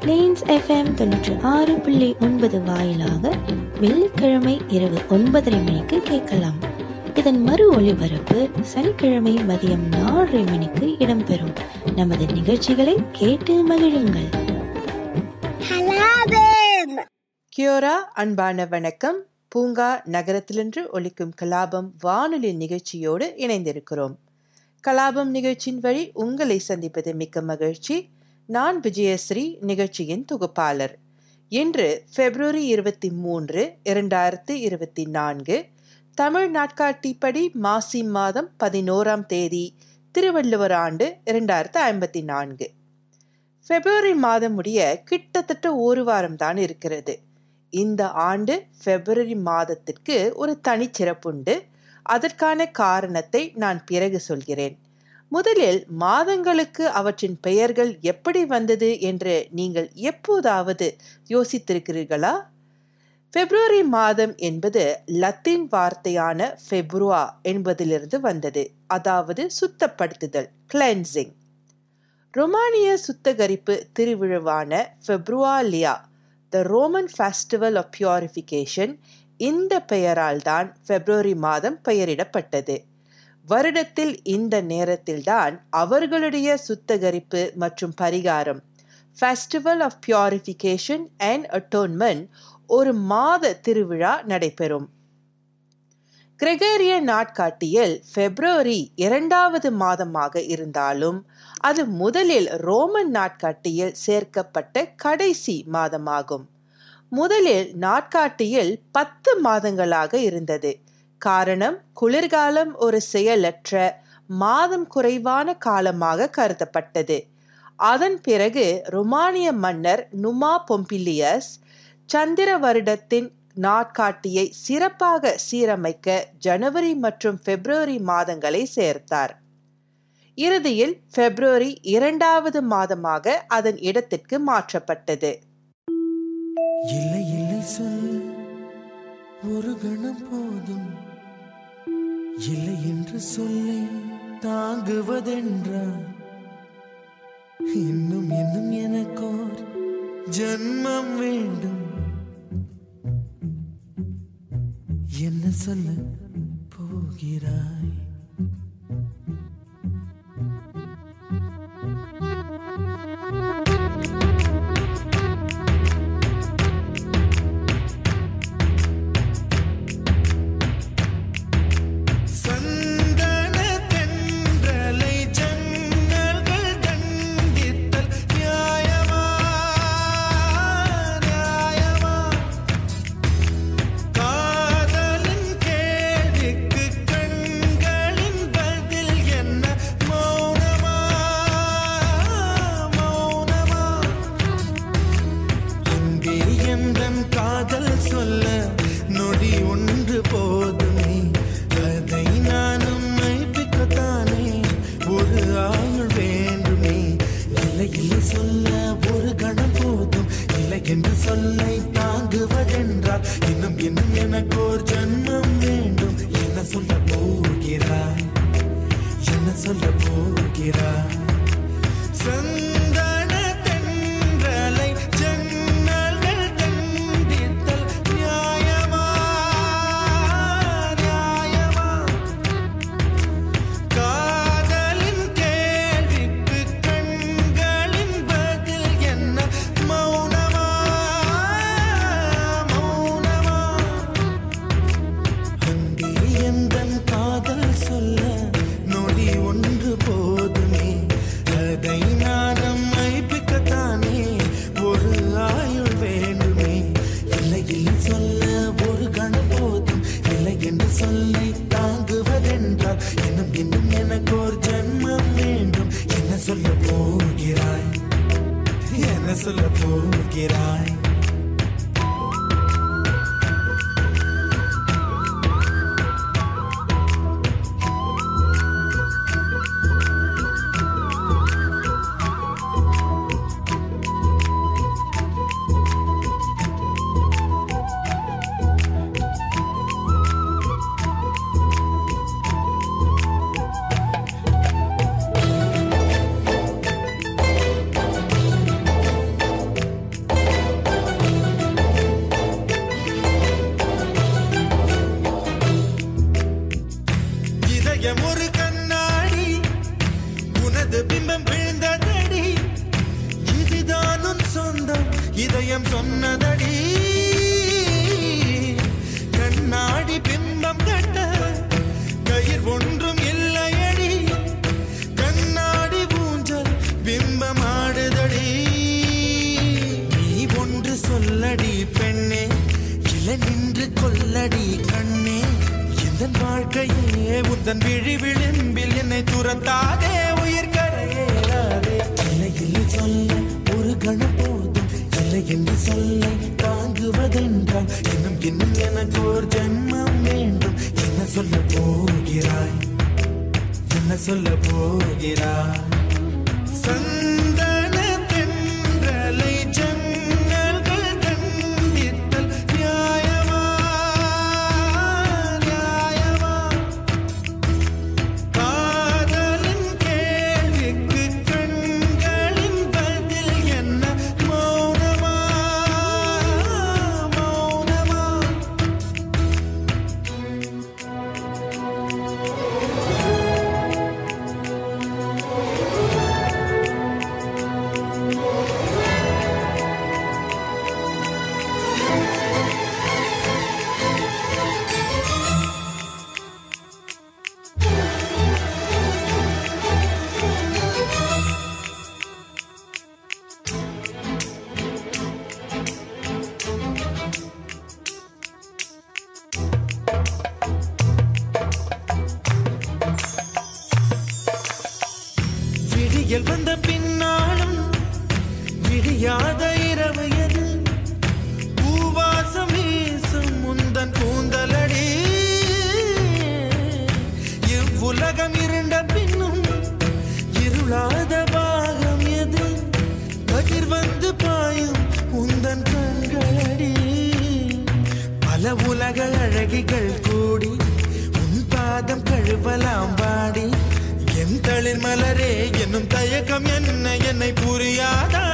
Planes FM தொண்ணூற்றி ஆறு புள்ளி ஒன்பது வாயிலாக வெள்ளிக்கிழமை இரவு ஒன்பதரை மணிக்கு கேட்கலாம். இதன் மறு ஒளிபரப்பு சனிக்கிழமை மதியம் நாலரை மணிக்கு இடம்பெறும். நமது நிகழ்ச்சிகளை கேட்டு மகிழுங்கள். கியோரா அன்பான வணக்கம். பூங்கா நகரத்திலின்று ஒலிக்கும் கலாபம் வானொலி நிகழ்ச்சியோடு இணைந்திருக்கிறோம். கலாபம் நிகழ்ச்சியின் வழி உங்களை சந்திப்பது மிக்க மகிழ்ச்சி. நான் விஜயஸ்ரீ நிகழ்ச்சியின் தொகுப்பாளர். இன்று பிப்ரவரி இருபத்தி மூன்று இரண்டாயிரத்து இருபத்தி நான்கு தமிழ் நாட்காட்டிப்படி மாசி மாதம் பதினோராம் தேதி திருவள்ளுவர் ஆண்டு இரண்டாயிரத்து ஐம்பத்தி நான்கு. பிப்ரவரி மாதம் முடிய கிட்டத்தட்ட ஒரு வாரம் தான் இருக்கிறது. இந்த ஆண்டு பிப்ரவரி மாதத்திற்கு ஒரு தனிச்சிறப்புண்டு. அதற்கான காரணத்தை நான் பிறகு சொல்கிறேன். முதலில் மாதங்களுக்கு அவற்றின் பெயர்கள் எப்படி வந்தது என்று நீங்கள் எப்போதாவது யோசித்திருக்கிறீர்களா? பிப்ரவரி மாதம் என்பது லத்தீன் வார்த்தையான ஃபெப்ருவா என்பதிலிருந்து வந்தது அதாவது சுத்தப்படுத்துதல் கிளென்சிங் ரொமானிய சுத்தகரிப்பு திருவிழாவான Februalia the Roman festival of purification இந்த பெயரால் தான் பிப்ரவரி மாதம் பெயரிடப்பட்டது. வருடத்தில் இந்த நேரத்தில்தான் அவர்களுடைய சுத்தகரிப்பு மற்றும் பரிகாரம் festival of purification and atonement ஒரு மாத திருவிழா நடைபெறும். கிரெகேரிய நாட்காட்டியில் பிப்ரவரி இரண்டாவது மாதமாக இருந்தாலும் அது முதலில் ரோமன் நாட்காட்டியில் சேர்க்கப்பட்ட கடைசி மாதமாகும். முதலில் நாட்காட்டியில் பத்து மாதங்களாக இருந்தது. காரணம் குளிர்காலம் ஒரு செயலற்ற மாதம் குறைவான காலமாக கருதப்பட்டது. அதன் பிறகு ருமானிய மன்னர் நுமா பொம்பிலியஸ் சந்திர வருடத்தின் நாட்காட்டியை சிறப்பாக சீரமைக்க ஜனவரி மற்றும் பிப்ரவரி மாதங்களை சேர்த்தார். இறுதியில் பிப்ரவரி இரண்டாவது மாதமாக அதன் இடத்திற்கு மாற்றப்பட்டது. இல்லை இல்லை சொல் ஒரு கணம் போதும். இல்லை என்று சொல்லை தாங்குவதென்றா இன்னும் இன்னும் எனக்கோர் ஜன்மம் வேண்டும். என்ன சொல்ல போகிறாய்? என்ன போகிறார் என்ன சொல்ல இதயம் சொன்னதடி கண்ணாடி பிம்பம் கட்ட கயிர் ஒன்றும் இல்லையடி கண்ணாடி ஊஞ்சல் பிம்பம் ஆடுதடி நீ ஒன்று சொல்லடி பெண்ணே இல நின்று கொல்லடி கண்ணே. இந்த வாழ்க்கையே உந்தன் விழி விளிம்பில் என்னை துரத்தாதே என்று சொல்ல தாங்குவதென்றால் இன்னும் இன்னும் எனக்கு ஒரு ஜென்மம் வேண்டும். என்ன சொல்ல போகிறாய்? என்ன சொல்ல போகிறாய்? தெரியாத இரவு எது? பூவாசம் வீசும் முந்தன் கூந்தலடி. இவ்வுலகம் இருண்ட பின்னும் இருளாத பாகம் எது? பகிர் வந்து பாயும் உந்தன் கண்களடி. பல உலக அழகிகள் கூடி உன் பாதம் கழுவலாம் பாடி என் தளிர் மலரே என்னும் தயக்கம் என்ன? என்னை புரியாதா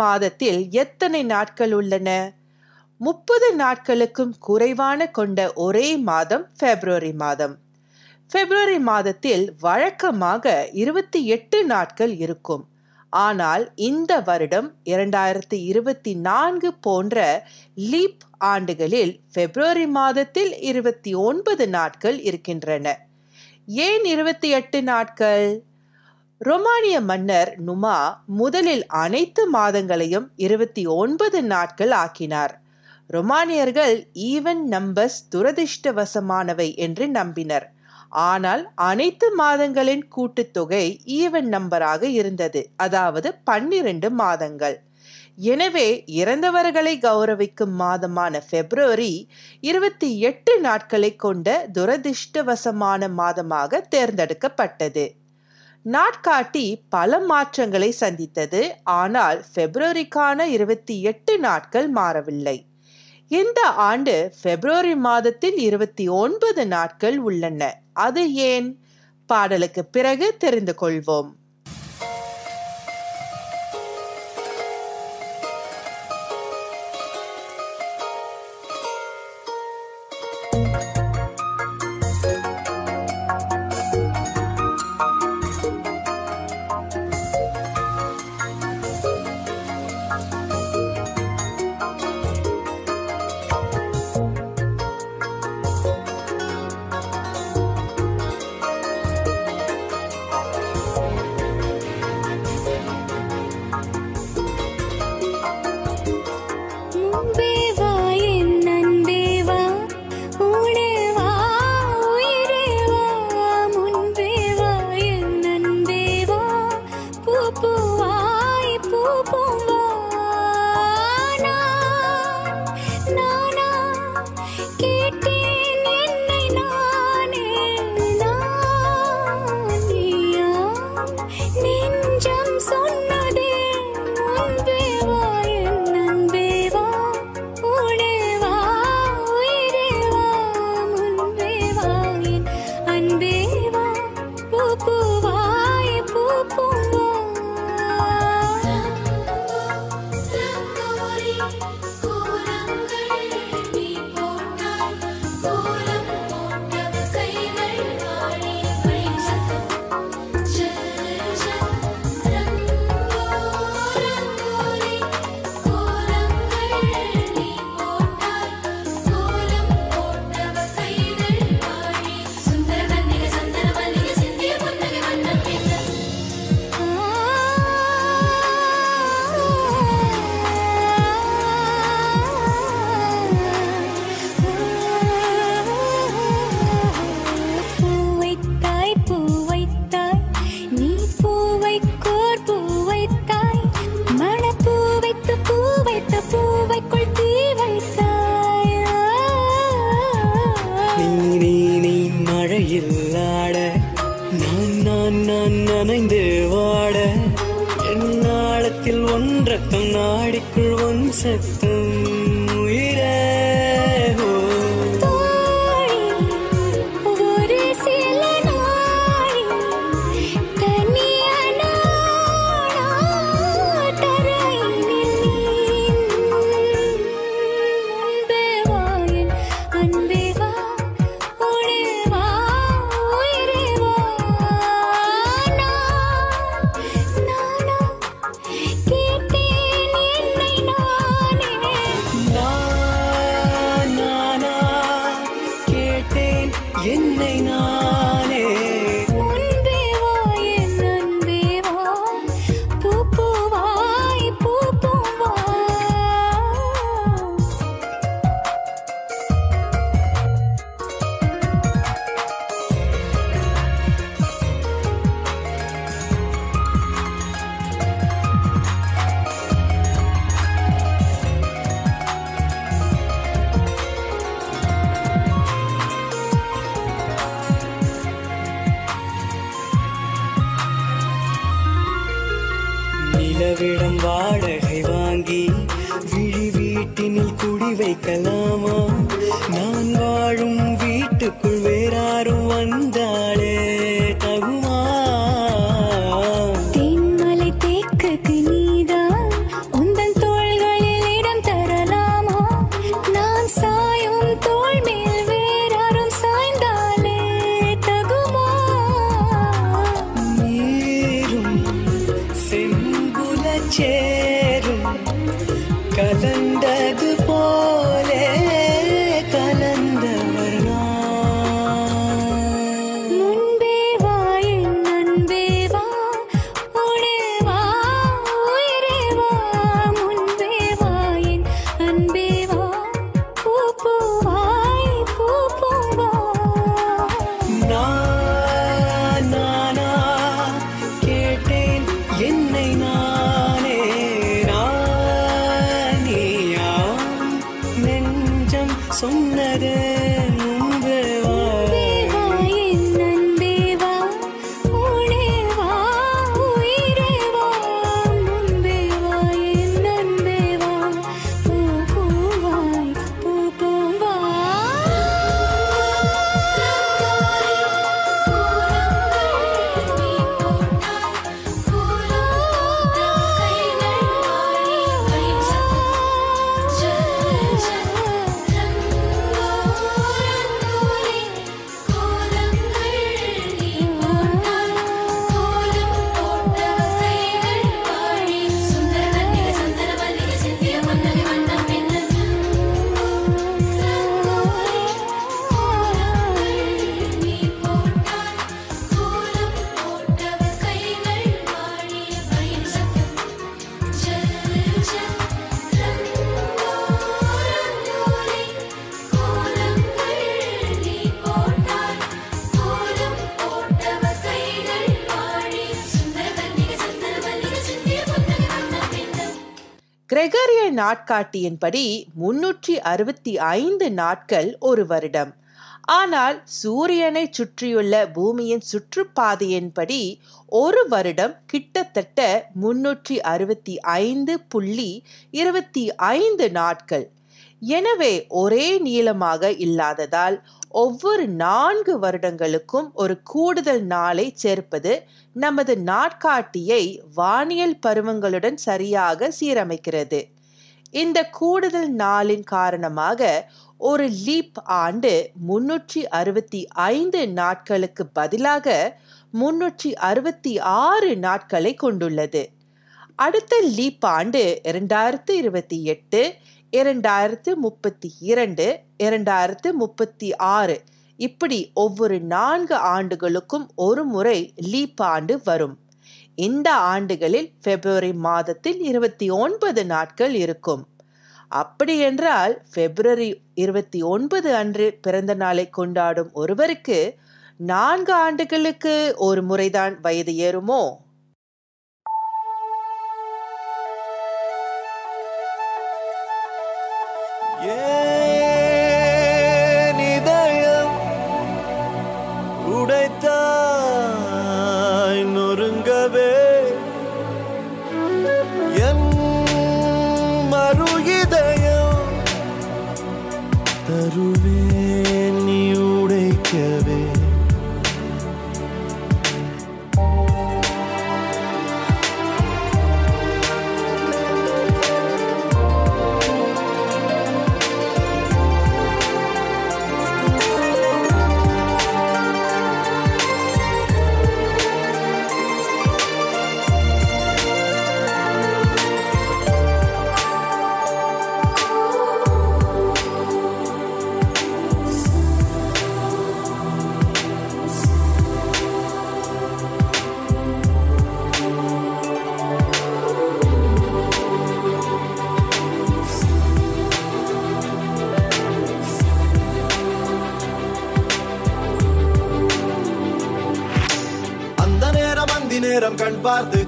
மாதத்தில் எத்தனை நாட்கள் உள்ளன? முப்பது நாட்களுக்கும் குறைவான கொண்ட ஒரே மாதம் பிப்ரவரி மாதம். பிப்ரவரி மாதத்தில் வழக்கமாக இருபத்தி எட்டு நாட்கள் இருக்கும். ஆனால் இந்த வருடம் இரண்டாயிரத்தி இருபத்தி நான்கு போன்ற லீப் ஆண்டுகளில் பிப்ரவரி மாதத்தில் இருபத்தி ஒன்பது நாட்கள் இருக்கின்றன. ஏன் இருபத்தி எட்டு நாட்கள்? ரொமானிய மன்னர் நுமா முதலில் அனைத்து மாதங்களையும் இருபத்தி ஒன்பது நாட்கள் ஆக்கினார். ரொமானியர்கள் ஈவன் நம்பர்ஸ் துரதிர்ஷ்டவசமானவை என்று நம்பினர். ஆனால் அனைத்து மாதங்களின் கூட்டுத்தொகை ஈவன் நம்பராக இருந்தது. அதாவது பன்னிரண்டு மாதங்கள். எனவே இறந்தவர்களை கௌரவிக்கும் மாதமான பிப்ரவரி இருபத்தி எட்டு நாட்களை கொண்ட துரதிர்ஷ்டவசமான மாதமாக தேர்ந்தெடுக்கப்பட்டது. நாட்காட்டி பல மாற்றங்களை சந்தித்தது. ஆனால் பிப்ரவரிக்கான இருபத்தி எட்டு நாட்கள் மாறவில்லை. இந்த ஆண்டு பிப்ரவரி மாதத்தில் இருபத்தி ஒன்பது நாட்கள் உள்ளன. அது ஏன்? பாடலுக்கு பிறகு தெரிந்து கொள்வோம். நான் நான் நனைந்து வாட? என் நாளத்தில் ஒன்றக்கம் நாடிக்குள் ஒன் சத்தம். yeah. நாட்காட்டியின்படி முன்னூற்றி அறுபத்தி ஐந்து நாட்கள் ஒரு வருடம். ஆனால் சூரியனை சுற்றியுள்ள பூமியின் சுற்றுப்பாதையின்படி ஒரு வருடம் கிட்டத்தட்ட முன்னூற்றி அறுபத்தி ஐந்து புள்ளி இருபத்தி ஐந்து நாட்கள். எனவே ஒரே நீளமாக இல்லாததால் ஒவ்வொரு நான்கு வருடங்களுக்கும் ஒரு கூடுதல் நாளை சேர்ப்பது நமது நாட்காட்டியை வானியல் பருவங்களுடன் சரியாக சீரமைக்கிறது. இந்த கூடுதல் நாளின் காரணமாக ஒரு லீப் ஆண்டு முன்னூற்றி அறுபத்தி ஐந்து நாட்களுக்கு பதிலாக முன்னூற்றி அறுபத்தி ஆறு நாட்களை கொண்டுள்ளது. அடுத்த லீப் ஆண்டு இரண்டாயிரத்து இருபத்தி எட்டு இரண்டாயிரத்து முப்பத்தி இரண்டு இரண்டாயிரத்து முப்பத்தி ஆறு. இப்படி ஒவ்வொரு நான்கு ஆண்டுகளுக்கும் ஒரு முறை லீப் ஆண்டு வரும். இந்த ஆண்டுகளில் பிப்ரவரி மாதத்தில் இருபத்தி ஒன்பது நாட்கள் இருக்கும் அப்படி என்றால் பிப்ரவரி இருபத்தி ஒன்பது அன்று பிறந்த நாளை கொண்டாடும் ஒருவருக்கு நான்கு ஆண்டுகளுக்கு ஒரு முறைதான் வயது ஏறுமோ Yeah.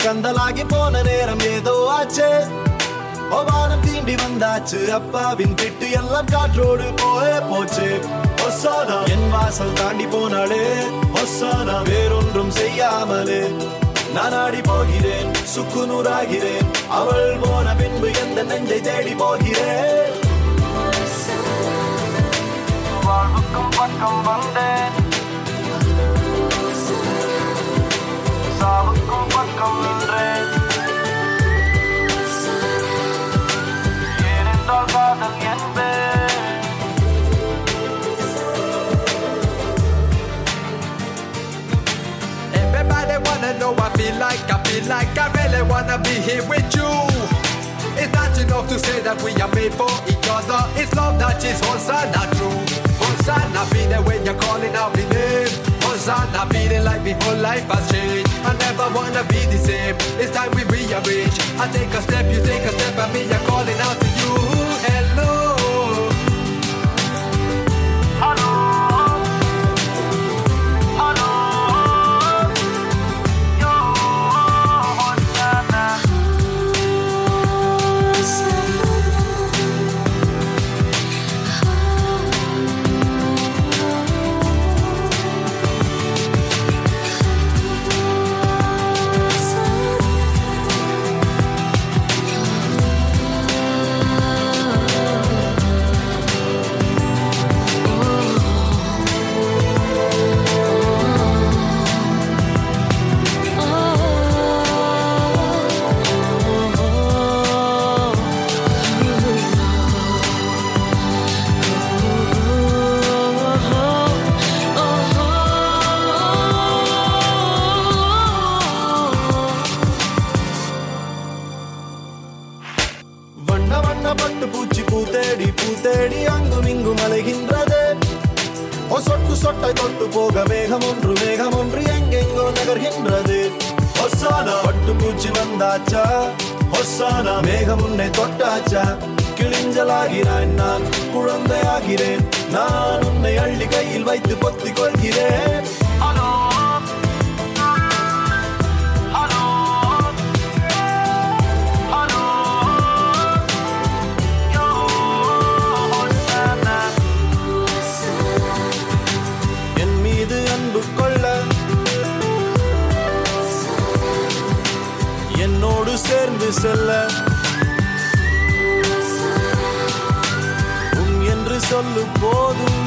கந்தலாகி போன நேரம் ஏதோ ஆச்சு. வானம் தீண்டி வந்தாச்சு அப்பாவின் திட்டு எல்லாம் காற்றோடு போயே போச்சு. ஒசாதா என் வாசல் தாண்டி போனாலே ஒசாதா வேறொன்றும் செய்யாமலே. நான் ஆடி போகிறேன் சுக்கு நூறாகிறேன் அவள் போன பின்பு எந்த நெஞ்சை தேடி போகிறேன் வாழ்வுக்கும் பக்கம் வந்தேன். சாவுக்கும் பக்கம் know I feel like, I feel like I really wanna be here with you. It's not enough to say that we are made for each other. It's love that is Hosanna true. Hosanna be there when you're calling out my name. Hosanna feeling like my whole life has changed. I never wanna be the same. It's time we rearrange. I take a step, you take a step, and me I'm calling out to you. பட்டு பூச்சி பூத்தேடி பூத்தேடி அங்கும் இங்கும் அலைகின்றது. ஓ சொட்டு சொட்டை தொட்டு போக மேகம் ஒன்று மேகம் ஒன்று எங்கெங்கோ நகர்கின்றது. ஒசானா பட்டு பூச்சி வந்தாச்சா? ஒசானா மேகம் உன்னை தொட்டாச்சா? கிழிஞ்சலாகிறான் நான் குழந்தையாகிறேன். நான் உன்னை அள்ளி கையில் வைத்து பொத்திக் கொள்கிறேன். சேர்ந்து செல்ல. உம் என்று சொல்லு போதும்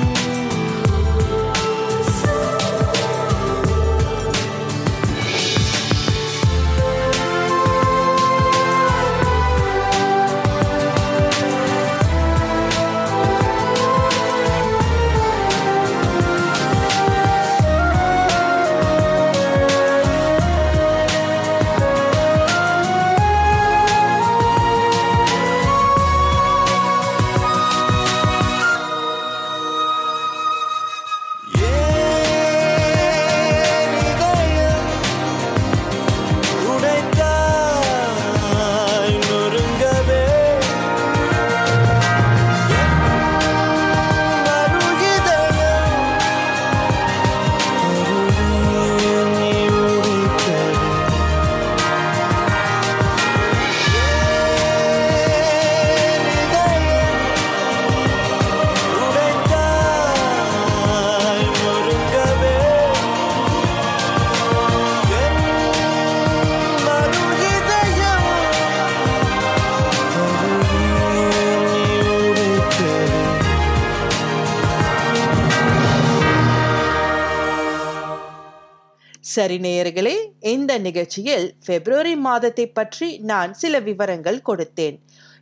சரி நேயர்களே இந்த நிகழ்ச்சியில் பிப்ரவரி மாதத்தை பற்றி நான் சில விவரங்கள் கொடுத்தேன்.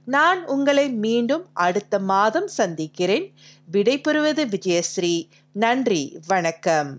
நான் உங்களை மீண்டும் அடுத்த மாதம் சந்திக்கிறேன். விடைபெறுவது விஜயஸ்ரீ. நன்றி வணக்கம்.